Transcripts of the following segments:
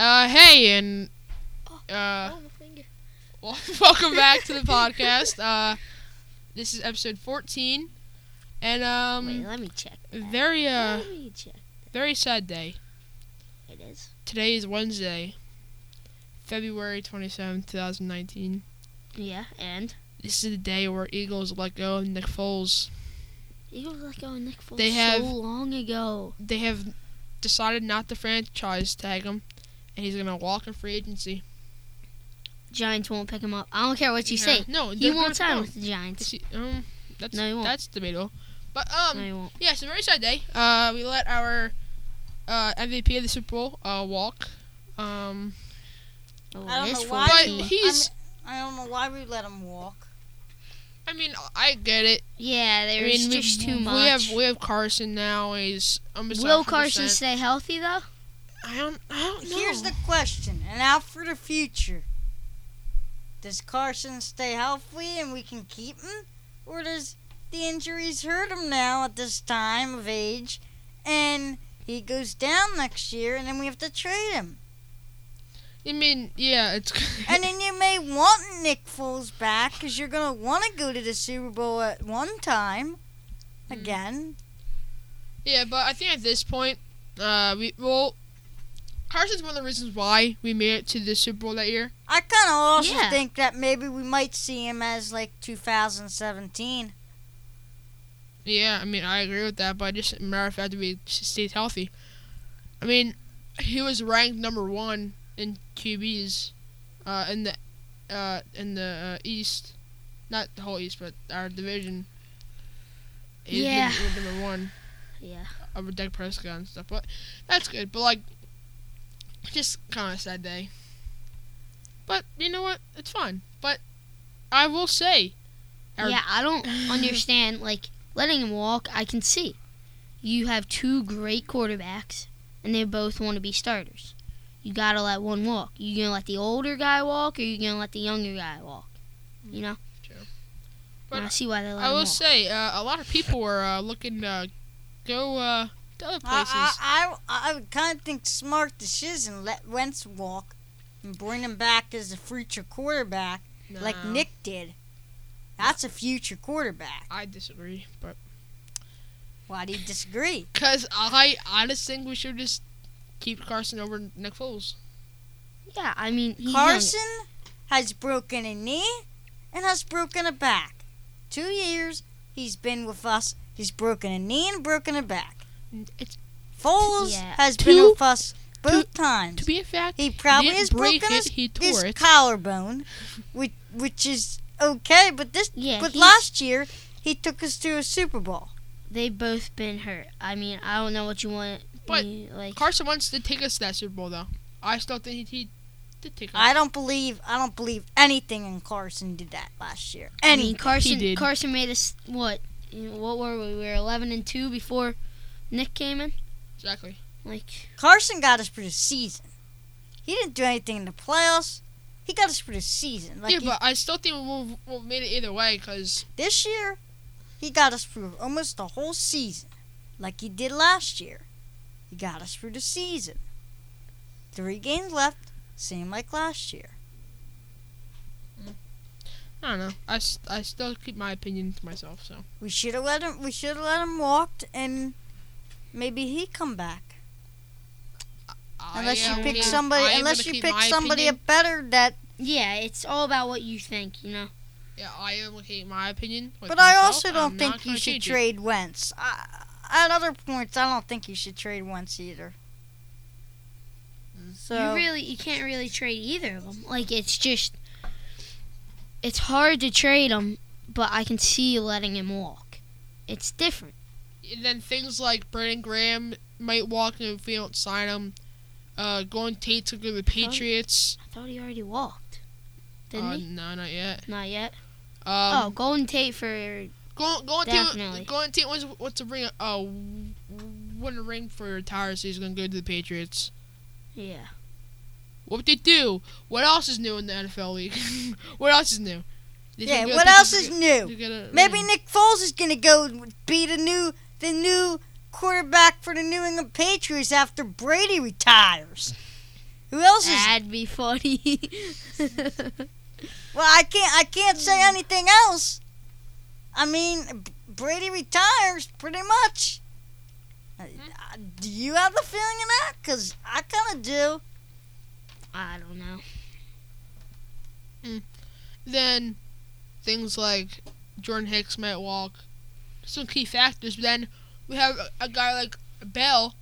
Uh, hey, and uh, oh, well, welcome back to the podcast. Uh, this is episode 14, and Wait, um, let me check. that. very uh, let me check. very sad day. It is. Today is Wednesday, February 27th, 2019. Yeah, and This is the day where Eagles let go of Nick Foles. Eagles let go of Nick Foles They have- so long ago. They have decided not to franchise tag him, and he's gonna walk in free agency. Giants won't pick him up. I don't care what you Yeah, say. No, He won't gonna sign with the Giants. He- um, that's No, he won't. that's debatable. But um, no, he won't. Yeah, it's a very sad day. Uh, we let our uh, MVP of the Super Bowl uh, walk. Um, Oh, I don't know why. But 14. he's- I, mean, I don't know why we let him walk. I mean, I get it. yeah, I there's mean, just we, too much. We have we have Carson now. He's almost Will 100%. Carson stay healthy though? I don't. I don't know. Here's the question, and out for the future. Does Carson stay healthy and we can keep him? Or does the injuries hurt him now at this time of age and he goes down next year and then we have to trade him? I mean, yeah, it's. And then you may want Nick Foles back because you're going to want to go to the Super Bowl at one time Hmm. again. yeah, but I think at this point, uh, we well, Carson's one of the reasons why we made it to the Super Bowl that year. I kind of also Yeah. think that maybe we might see him as like 2017. Yeah, I mean, I agree with that, but just a matter of fact he stays healthy. I mean, he was ranked number one in QBs, uh, in the, uh, in the uh, East, not the whole East, but our division. He's Yeah. he number one Yeah. over Dak Prescott and stuff, but that's good. But like, just kind of sad day. But you know what? It's fine. But I will say, Yeah, I don't understand. Like letting him walk, I can see. You have two great quarterbacks, and they both want to be starters. You gotta let one walk. You gonna let the older guy walk, or you gonna let the younger guy walk? You know. True. And I see why they let I will walk. say, uh, a lot of people were uh, looking to go uh, other places. I, I, I, I would kind of think smart decision let Wentz walk and bring him back as a future quarterback like Nick did. That's a future quarterback. I disagree, but Why do you disagree? because I, I just think we should just keep Carson over Nick Foles. Yeah, I mean he's young. Carson has broken a knee and has broken a back. Two years he's been with us. He's broken a knee and broken a back. It's Foles Yeah. has Two- been with us both to times. To be a fact. He probably didn't has broken it, his, he tore his it. collarbone, which which is okay. But this, Yeah, but last year he took us to a Super Bowl. They've both been hurt. I mean, I don't know what you want. But me, like Carson wants to take us to that Super Bowl, though. I still think he, he did take us. I don't believe I don't believe anything in Carson did that last year. I Any mean, Carson. did. Carson made us what? What were we? We were eleven and two before Nick came in. exactly. Like Carson got us for the season. He didn't do anything in the playoffs. He got us for the season. Like yeah, he- but I still think we'll, we'll made it either way because this year, he got us for almost the whole season, like he did last year. He got us for the season. Three games left, same like last year. I don't know. I, I still keep my opinion to myself. So We should have let him. We should have let him walked, and maybe he come back. Unless you pick gonna- somebody, I unless you pick somebody opinion. better that. yeah, it's all about what you think. You know. Yeah, I am gonna keep my opinion. with But I also don't I'm think you should change it. trade Wentz. I, at other points, I don't think you should trade Wentz either. Mm. So you really you can't really trade either of them. Like it's just it's hard to trade them, but I can see you letting him walk. It's different. And then things like Brandon Graham might walk if we don't sign him. Uh, Golden Tate to go to the Patriots. I thought he already walked. Didn't Uh, he? no, not yet. Not yet. Um, oh, Golden Tate for Golden, Golden. Tate, Golden Tate wants, to bring a uh, won a ring for retire, so he's gonna go to the Patriots. yeah. What would they do? What else is new in the NFL league? what else is new? They yeah, what else is new? a Maybe ring. Nick Foles is gonna go be the new the new quarterback for the New England Patriots after Brady retires. Who else is? That'd be funny. Well, I can't. I can't say anything else. I mean, Brady retires pretty much. Uh, Do you have the feeling of that? Cause I kind of do. I don't know. Then things like Jordan Hicks might walk. Some key factors. But then we have a, a guy like Bell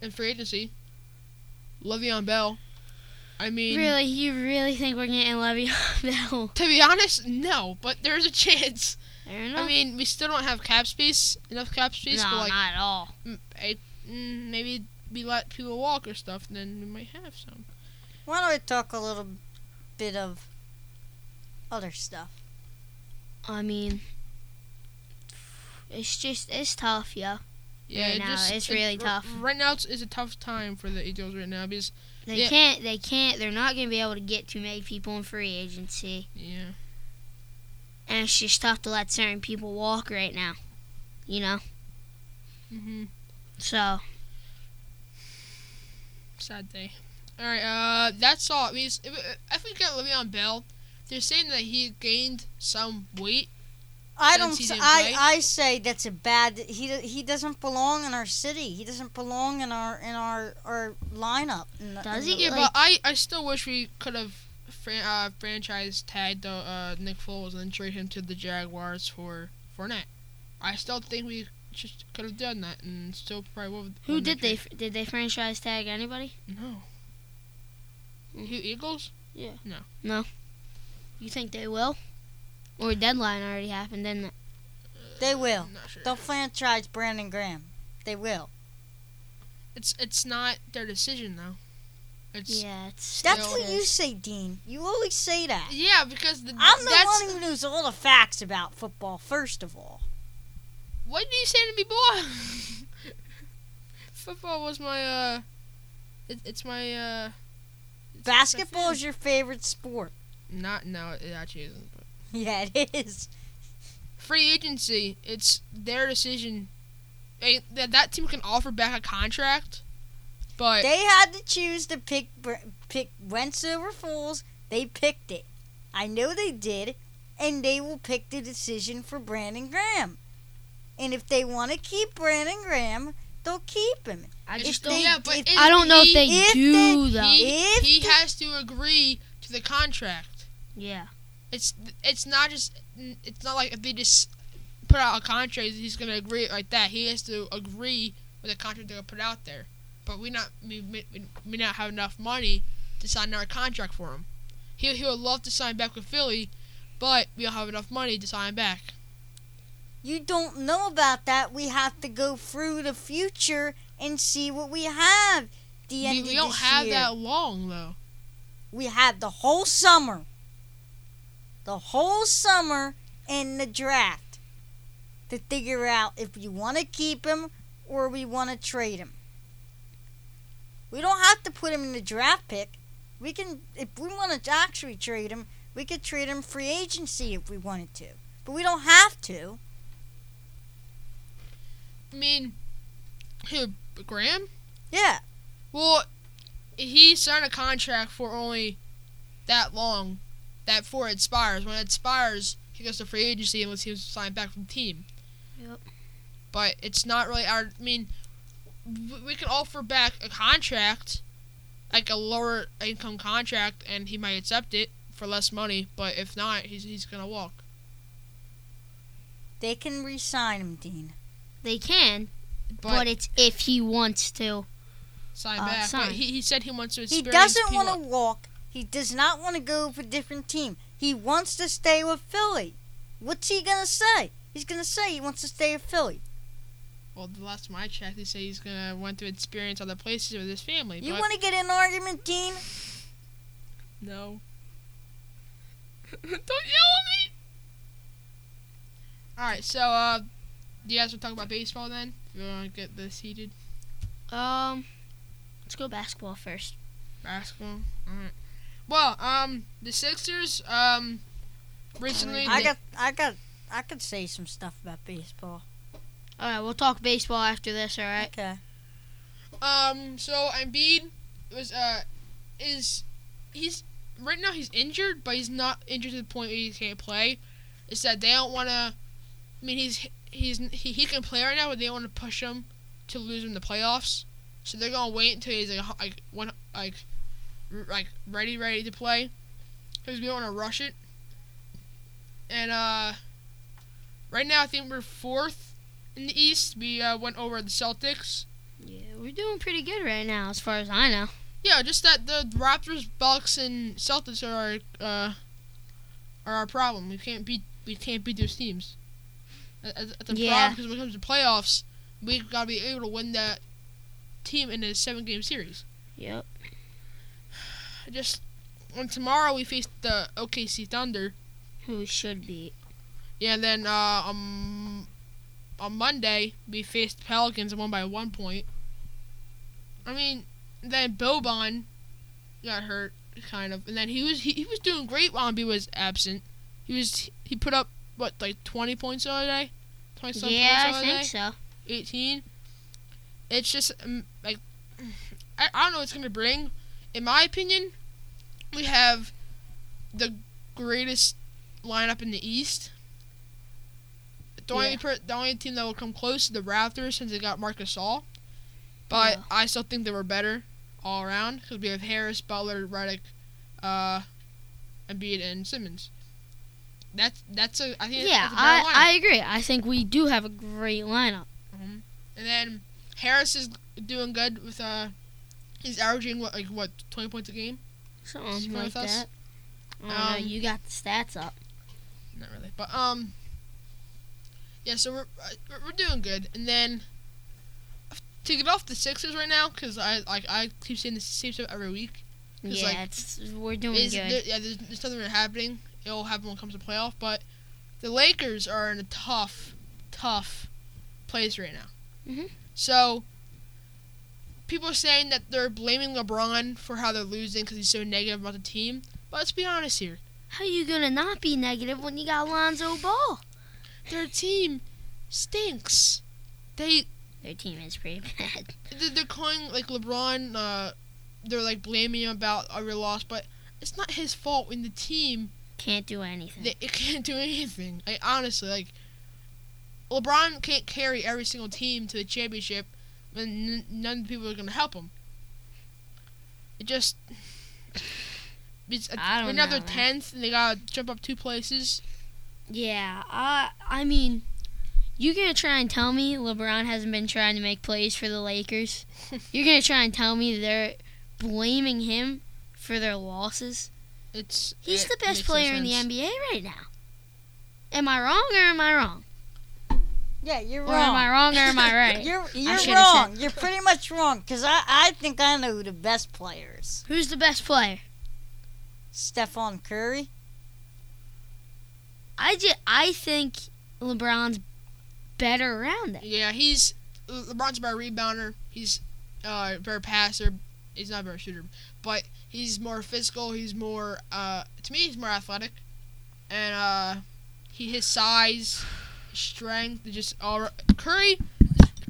in free agency. Le'Veon Bell. I mean, Really, you really think we're getting Le'Veon Bell? to be honest, no. But there's a chance. Fair enough. I mean, we still don't have cap space, enough cap space. no, but like, not at all. mm, I, mm, maybe we let people walk or stuff, then we might have some. Why don't we talk a little bit of other stuff? I mean, it's just it's tough, yo. Yeah, Right it now, just, it's it- really tough. Right now, it's, it's a tough time for the Eagles right now because They Yeah. can't. They can't. They're not gonna be able to get too many people in free agency, yeah, and it's just tough to let certain people walk right now. You know. hmm So sad day. All right, uh, that's all. I mean, if, if we get Le'Veon Bell, they're saying that he gained some weight. I don't. he I? I say that's a bad. He he doesn't belong in our city. He doesn't belong in our in our our lineup. in the- Does in he? the- Yeah, Like- but I, I still wish we could have fran- uh, franchise tagged uh, Nick Foles and trade him to the Jaguars for Fournette. I still think we just could have done that and still probably would. who did they? Did they franchise tag anybody? No. Who Eagles? Yeah. No. No. You think they will? Or deadline already happened, didn't it? They will. I'm sure. They'll franchise Brandon Graham. They will. It's it's not their decision though. It's Yeah, it's. That's what you say, Dean. You always say that. yeah because the I'm the that's one who knows all the facts about football. First of all, what did you say to me, boy? Football was my uh, it, it's my uh. it's basketball thing. is your favorite sport. not no it actually isn't. But Yeah, it is. free agency, it's their decision. They, that that team can offer back a contract, but They had to choose to pick Br- pick Wentz over Foles. They picked it. I know they did, and they will pick the decision for Brandon Graham. And if they want to keep Brandon Graham, they'll keep him. I just they- don't. yeah, but if- if I don't know if they if do they- though. He, If he the- has to agree to the contract. yeah. It's it's not just it's not like if they just put out a contract, he's gonna agree like that. He has to agree with the contract they're gonna put out there. But we not we, we, we not have enough money to sign our contract for him. He he would love to sign back with Philly, but we don't have enough money to sign back. You don't know about that. We have to go through the future and see what we have. The end We, we don't have year. that long though. We have the whole summer. The whole summer and the draft to figure out if we want to keep him or we want to trade him. We don't have to put him in the draft pick. We can, if we want to actually trade him, we could trade him free agency if we wanted to. But we don't have to. I mean, who Graham? Yeah. Well, he signed a contract for only that long, that for it expires. When it expires, he goes to free agency unless he was signed back from the team. Yep. But it's not really our. I mean, we could offer back a contract, like a lower income contract, and he might accept it for less money. But if not, he's he's gonna walk. They can re sign him, Dean. They can, But, but, it's if he wants to. sign uh, back. sign. But he, he said he wants to He doesn't want to walk. He does not want to go for a different team. He wants to stay with Philly. What's he gonna say? He's gonna say he wants to stay with Philly. Well, the last time I checked, he said he's gonna want to experience other places with his family. You but want to get in an argument, Dean? no. Don't yell at me. All right, so uh, do you guys want to talk about baseball then? You want to get this heated? Um, let's go basketball first. Basketball. All right. Well, um, the Sixers, um, recently. I they- got, I got, I could say some stuff about baseball. All right, we'll talk baseball after this. All right. Okay. Um, so Embiid was uh is he's right now he's injured, but he's not injured to the point where he can't play. Is that they don't want to? I mean, he's he's he, he can play right now, but they don't want to push him to lose in the playoffs. So they're gonna wait until he's like like one like r- like ready ready to play because we don't want to rush it. And uh, right now I think we're fourth in the East. We uh, went over the Celtics. Yeah, we're doing pretty good right now, as far as I know. Yeah, just that the Raptors, Bucks, and Celtics are our uh, are our problem. We can't beat we can't beat those teams. That- That's a Yeah. problem because when it comes to playoffs, we gotta be able to win that team in a seven game series. Yep. Just on tomorrow we face the OKC Thunder. Who we should beat. Yeah, and then uh, um, on Monday we faced Pelicans and won by one point. I mean, then Boban got hurt, kind of, and then he was he, he was doing great while Embiid was absent. He was he put up what like twenty points the other day, twenty something Yeah, points I the other think so. eighteen. It's just um, like I, I don't know what it's gonna bring. In my opinion, we have the greatest lineup in the East. The only Yeah. per, the only team that will come close is the Raptors since they got Marc Gasol, but Yeah. I still think they were better all around because we have Harris, Butler, Redick, uh, Embiid, and Simmons. That's that's a I think Yeah. I, I agree. I think we do have a great lineup. And then Harris is doing good with uh, he's averaging what like what twenty points a game. Something like us? that. I don't know, Um, you got the stats up. Not really, but um, yeah. So we're uh, we're- we're doing good, and then to get off the Sixers right now because I like I keep seeing the same stuff every week. Yeah, like, it's we're doing Is- good. there- yeah, there's, there's nothing really happening. It'll happen when it comes to playoff, but the Lakers are in a tough, tough place right now. Mhm. So people are saying that they're blaming LeBron for how they're losing because he's so negative about the team. But let's be honest here. How are you gonna not be negative when you got Lonzo Ball? Their team stinks. They Their team is pretty bad. they're they're calling like LeBron. Uh, they're like blaming him about every loss, but it's not his fault when the team Can't do anything. they, it can't do anything. Like honestly, like LeBron can't carry every single team to the championship when n- none of the people are gonna help him. It just. It's, I don't right now know, tenth, and they gotta jump up two places. Yeah, I I mean, you're gonna try and tell me LeBron hasn't been trying to make plays for the Lakers? You're gonna try and tell me they're blaming him for their losses? It's He's it the best player in the. NBA right now. Am I wrong or am I wrong? Yeah, you're Or wrong. am I wrong or am I right? You're you're should've wrong. You're pretty much wrong because I I think I know who the best player is. Who's the best player? Stephen Curry. I just, I think LeBron's better around it. Yeah, he's LeBron's a better rebounder. He's uh better passer. He's not a better shooter, but he's more physical. He's more uh to me he's more athletic, and uh he his size, his strength, just all right. Curry.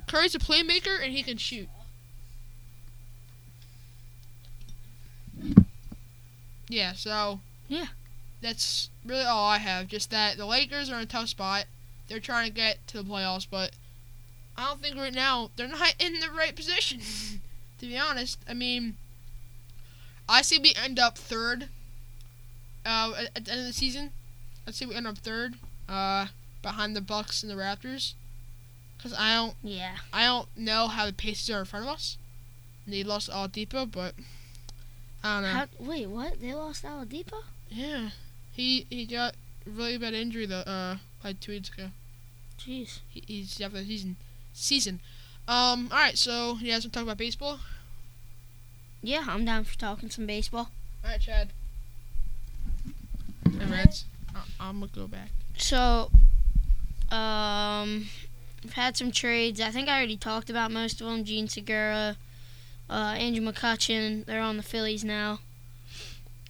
Curry's a playmaker and he can shoot. Yeah, so Yeah. that's really all I have. Just that the Lakers are in a tough spot. They're trying to get to the playoffs, but I don't think right now they're not in the right position. to be honest, I mean, I see we end up third. Uh, at, at the end of the season, let's say we end up third. Uh, behind the Bucks and the Raptors, because I don't, Yeah. I don't know how the Pacers are in front of us. They lost Oladipo, but I don't know. How, wait, what? They lost Oladipo? Yeah, he he got really bad injury the uh like two weeks ago. Jeez. He, he's for the season. Season. Um. All right. So you guys want to talk about baseball? Yeah, I'm down for talking some baseball. All right, Chad. And Reds. I, I'm gonna go back. So, um, we've had some trades. I think I already talked about most of them. Jean Segura, uh, Andrew McCutchen. They're on the Phillies now.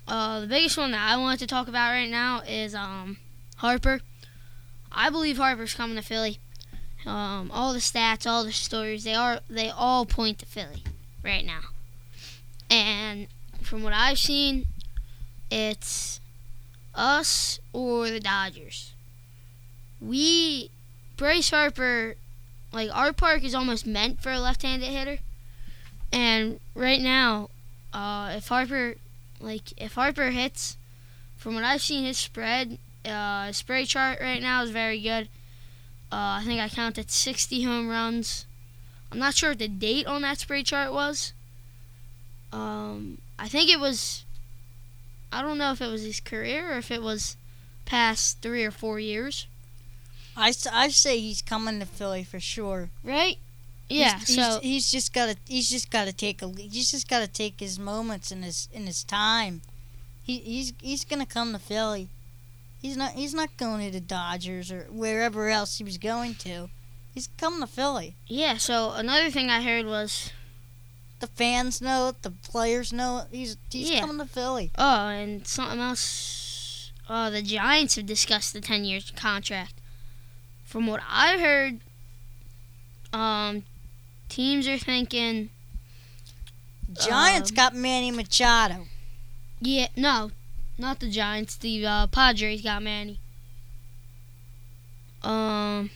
Uh, the biggest one that I wanted to talk about right now is um, Harper. I believe Harper's coming to Philly. Um, all the stats, all the stories, they are they all point to Philly right now. And from what I've seen, it's us or the Dodgers. We Bryce Harper, like our park is almost meant for a left-handed hitter, and right now, uh, if Harper, like if Harper hits, from what I've seen, his spread, uh, his spray chart right now is very good. Uh, I think I counted 60 home runs. I'm not sure what the date on that spray chart was. Um, I think it was. I don't know if it was his career or if it was past three or four years. I, I say he's coming to Philly for sure. Right? Yeah. He's, so he's, he's just gotta he's just gotta take a he's just gotta take his moments and his in his time. He he's he's gonna come to Philly. He's not he's not going to the Dodgers or wherever else he was going to. He's coming to Philly. yeah. So another thing I heard was The fans know it. The players know it. He's he's Yeah. coming to Philly. oh, and something else. Oh, the Giants have discussed the 10 year contract. From what I heard, um, teams are thinking Giants Um, got Manny Machado. Yeah, no, not the Giants. The uh, Padres got Manny. Um,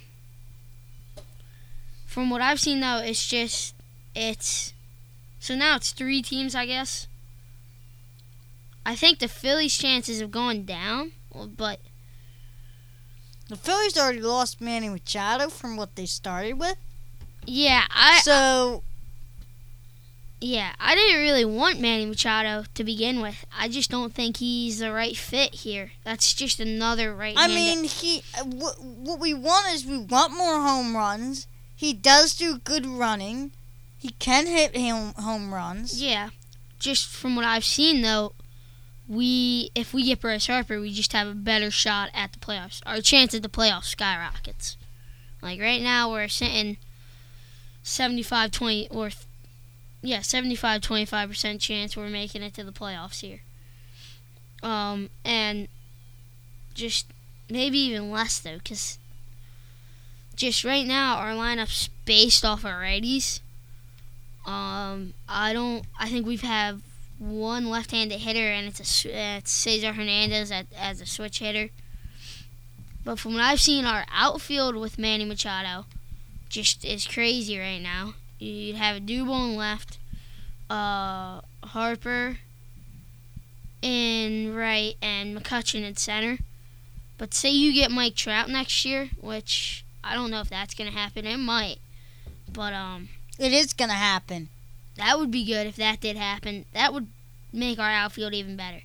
from what I've seen though, it's just it's so now it's three teams, I guess. I think the Phillies' chances have gone down, but The Phillies already lost Manny Machado from what they started with. yeah, I so yeah I didn't really want Manny Machado to begin with. I just don't think he's the right fit here. That's just another right. I mean, he. uh, What, what we want is we want more home runs. He does do good running. He can hit home home runs. Yeah, just from what I've seen though, we if we get Bryce Harper, we just have a better shot at the playoffs. Our chance at the playoffs skyrockets. Like right now, we're sitting 75-20 or yeah, 75-25 percent chance we're making it to the playoffs here. Um, and just maybe even less though, because just right now our lineup's based off our righties. Um, I don't. I think we've have one left-handed hitter, and it's a uh, it's Cesar Hernandez at, as a switch hitter. But from what I've seen, our outfield with Manny Machado just is crazy right now. You'd have Dubon left, uh, Harper in right, and McCutchen in center. But say you get Mike Trout next year, which I don't know if that's gonna happen. It might, but um. It is gonna happen. That would be good if that did happen. That would make our outfield even better.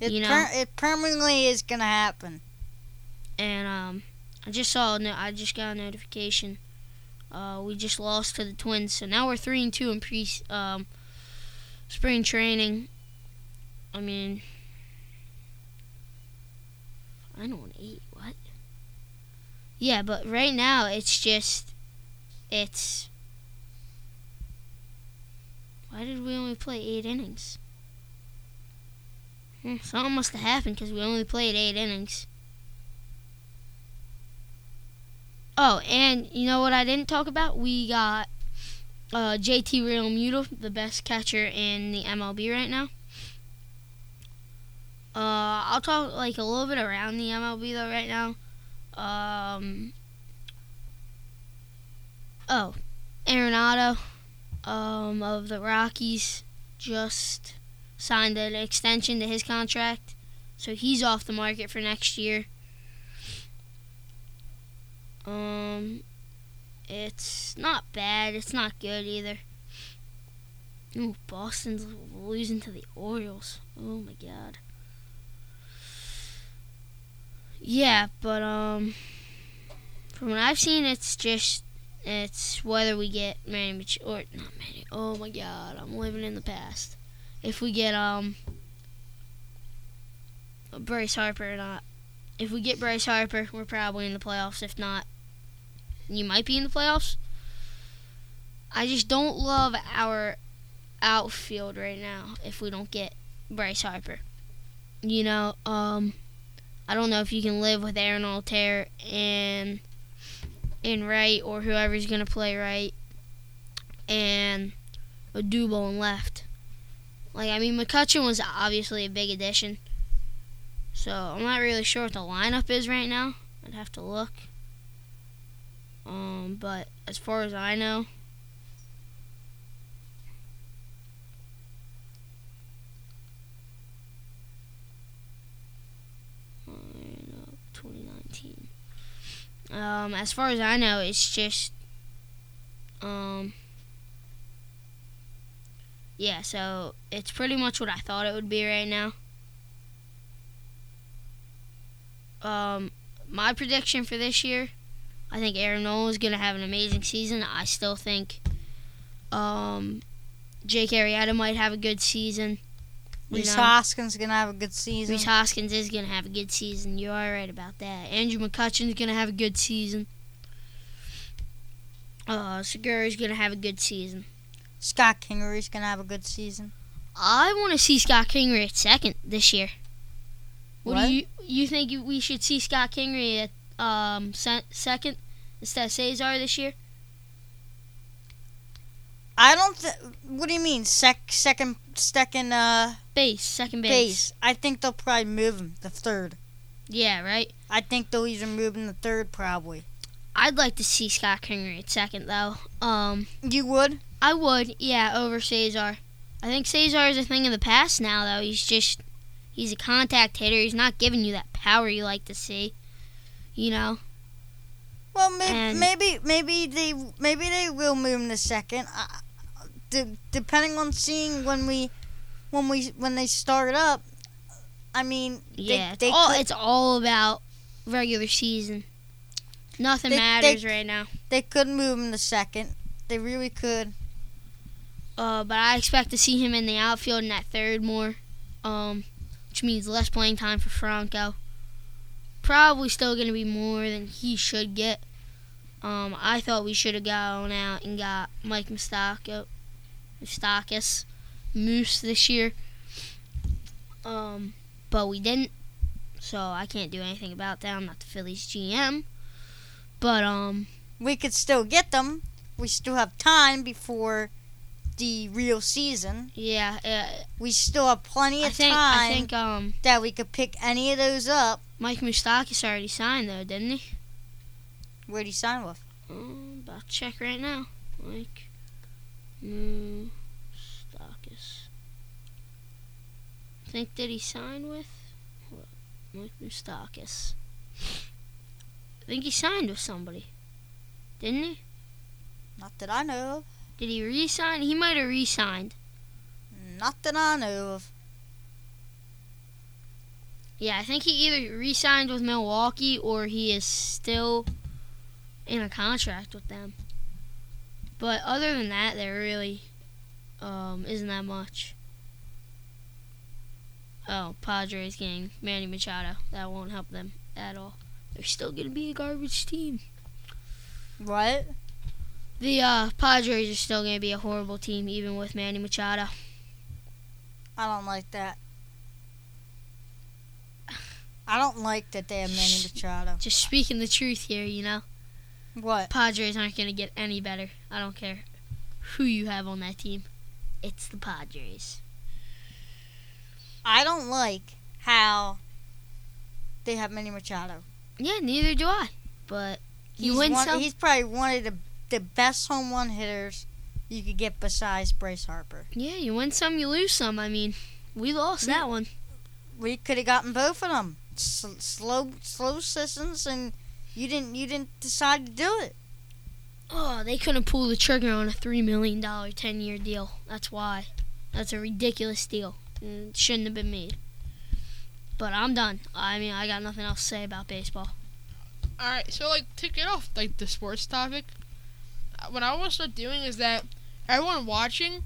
It You know? per- it permanently is gonna happen. And um, I just saw, no, I just got a notification. Uh, we just lost to the Twins, so now we're three and two in pre um, spring training. I mean, I don't want eight. What? Yeah, but right now it's just, it's. Why did we only play eight innings? Hmm, something must have happened because we only played eight innings. Oh, and you know what I didn't talk about? We got uh, JT Realmuto, the best catcher in the MLB right now. Uh, I'll talk like a little bit around the MLB though right now. Um, oh, Arenado um, of the Rockies just signed an extension to his contract, so he's off the market for next year. Um, it's not bad. It's not good either. Ooh, Boston's losing to the Orioles. Oh my god. Yeah, but um, from what I've seen, it's just it's whether we get Manny Mach- or not Manny. Oh my god, I'm living in the past. If we get um Bryce Harper or not. If we get Bryce Harper, we're probably in the playoffs. If not, you might be in the playoffs. I just don't love our outfield right now if we don't get Bryce Harper. You know, um, I don't know if you can live with Aaron Altherr and in right or whoever's gonna play right and a Dubon left. Like I mean, McCutchen was obviously a big addition. So I'm not really sure what the lineup is right now. I'd have to look. Um, but as far as I know, lineup 2019. Um, as far as I know, it's just um. Yeah, so it's pretty much what I thought it would be right now. Um, my prediction for this year, I think Aaron Nola is going to have an amazing season. I still think um, Jake Arrieta might have a good season. You Rhys know, Hoskins gonna have a good season. Rhys Hoskins is going to have a good season. You are right about that. Andrew McCutchen's going to have a good season. Uh, Segura's going to have a good season. Scott Kingery's gonna have a good season. I want to see Scott Kingery at second this year. What, What? do you you think we should see Scott Kingery at um second instead of Cesar this year? I don't. Th- what do you mean? Sec- second, second uh, Base, second base. base. I think they'll probably move him to third. Yeah, right. I think they'll even move him to third, probably. I'd like to see Scott Kingery at second though. Um, You would? I would, yeah, over Cesar. I think Cesar is a thing of the past now though. He's just he's a contact hitter. He's not giving you that power you like to see. You know. Well, maybe, maybe, maybe they, maybe they will move him to second. Uh, de- depending on seeing when we, when we, when they start up. I mean, Yeah, they, it's they all could, it's all about regular season. Nothing They- matters right now. they could move him to second. They really could. Uh, but I expect to see him in the outfield in that third more, um, which means less playing time for Franco. Probably still going to be more than he should get. Um, I thought we should have gone out and got Mike Moustakas, Moose this year. Um, but we didn't, so I can't do anything about that. I'm not the Phillies GM. But um, We could still get them. We still have time before the real season. yeah, uh, We still have plenty I of think time I think um. that we could pick any of those up. Mike Moustakas already signed though, didn't he? Where'd he sign with? Um, about to check right now. Mike Moustakas. I think did he sign with? Mike Moustakas? I think he signed with somebody, didn't he? Not that I know of. Did he re-sign? He might have re-signed. Not that I know of. Yeah, I think he either re-signed with Milwaukee or he is still in a contract with them. But other than that, there really um, isn't that much. Oh, Padres getting Manny Machado. That won't help them at all. They're still going to be a garbage team. What? The uh, Padres are still going to be a horrible team, even with Manny Machado. I don't like that. I don't like that they have Manny Machado. Just speaking the truth here, you know. What? Padres aren't going to get any better. I don't care who you have on that team. It's the Padres. I don't like how they have Manny Machado. Yeah, neither do I. But you He's win one, some. He's probably one of the the best home run hitters you could get besides Bryce Harper. Yeah, you win some, you lose some. I mean, we lost that one. We could have gotten both of them. S- slow, slow seasons, and you didn't. You didn't decide to do it. Oh, they couldn't pull the trigger on a three million dollar ten year deal. That's why. That's a ridiculous deal. It shouldn't have been made. But I'm done. I mean, I got nothing else to say about baseball. All right, so like to get off like the sports topic, uh, what I want to start doing is that everyone watching,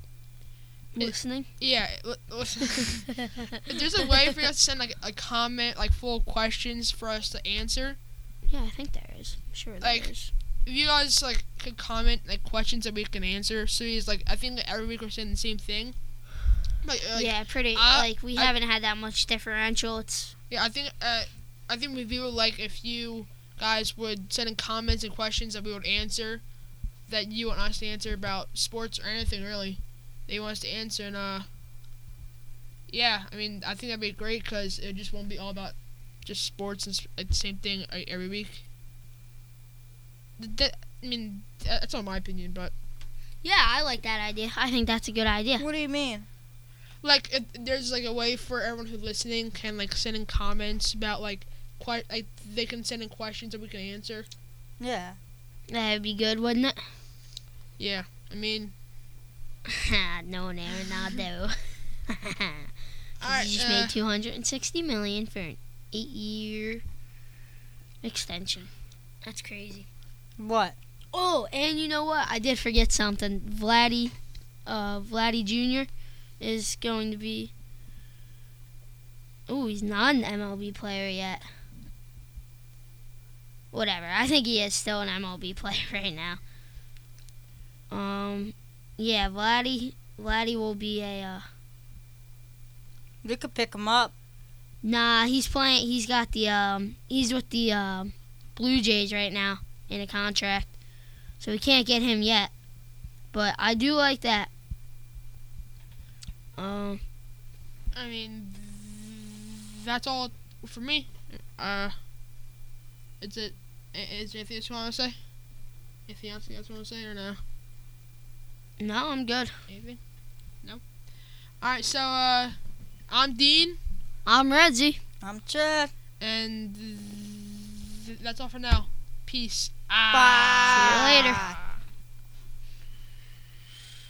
Listening. yeah, li- listen. if there's a way for you to send like a comment like full questions for us to answer, yeah, I think there is. I'm sure there Like, is. if you guys like could comment like questions that we can answer, so he's like I think every week we're saying the same thing. Like, uh, like yeah, pretty. I- like we I- haven't had that much differential. It's Yeah, I think uh, I think we would be like if you guys would send in comments and questions that we would answer, that you want us to answer about sports or anything really, that you want us to answer, and uh, Yeah, I mean, I think that'd be great because it just won't be all about just sports and s- like the same thing uh, every week. That, I mean, that's all my opinion, but Yeah, I like that idea. I think that's a good idea. What do you mean? Like, it, there's like a way for everyone who's listening can like send in comments about like quite like they can send in questions that we can answer. Yeah. That'd be good, wouldn't it? Yeah, I mean, no, no, Ronaldo. all right, you just uh, made 260 million for an eight-year extension. That's crazy. What? Oh, and you know what? I did forget something. Vladdy, uh, Vladdy Jr. is going to be. Oh, he's not an MLB player yet. Whatever. I think he is still an MLB player right now. Um, yeah, Vladdy, Vladdy will be a. Uh, You could pick him up. Nah, he's playing. He's got the um. He's with the um, Blue Jays right now in a contract, so we can't get him yet. But I do like that. Um, I mean, that's all for me. Uh, is it? i- Is there anything else you want to say? Anything else you guys want to say or no? no, I'm good. Anything? No. All right. So, uh, I'm Dean, I'm Reggie. I'm Chad. and th- that's all for now. Peace. Bye. See you later.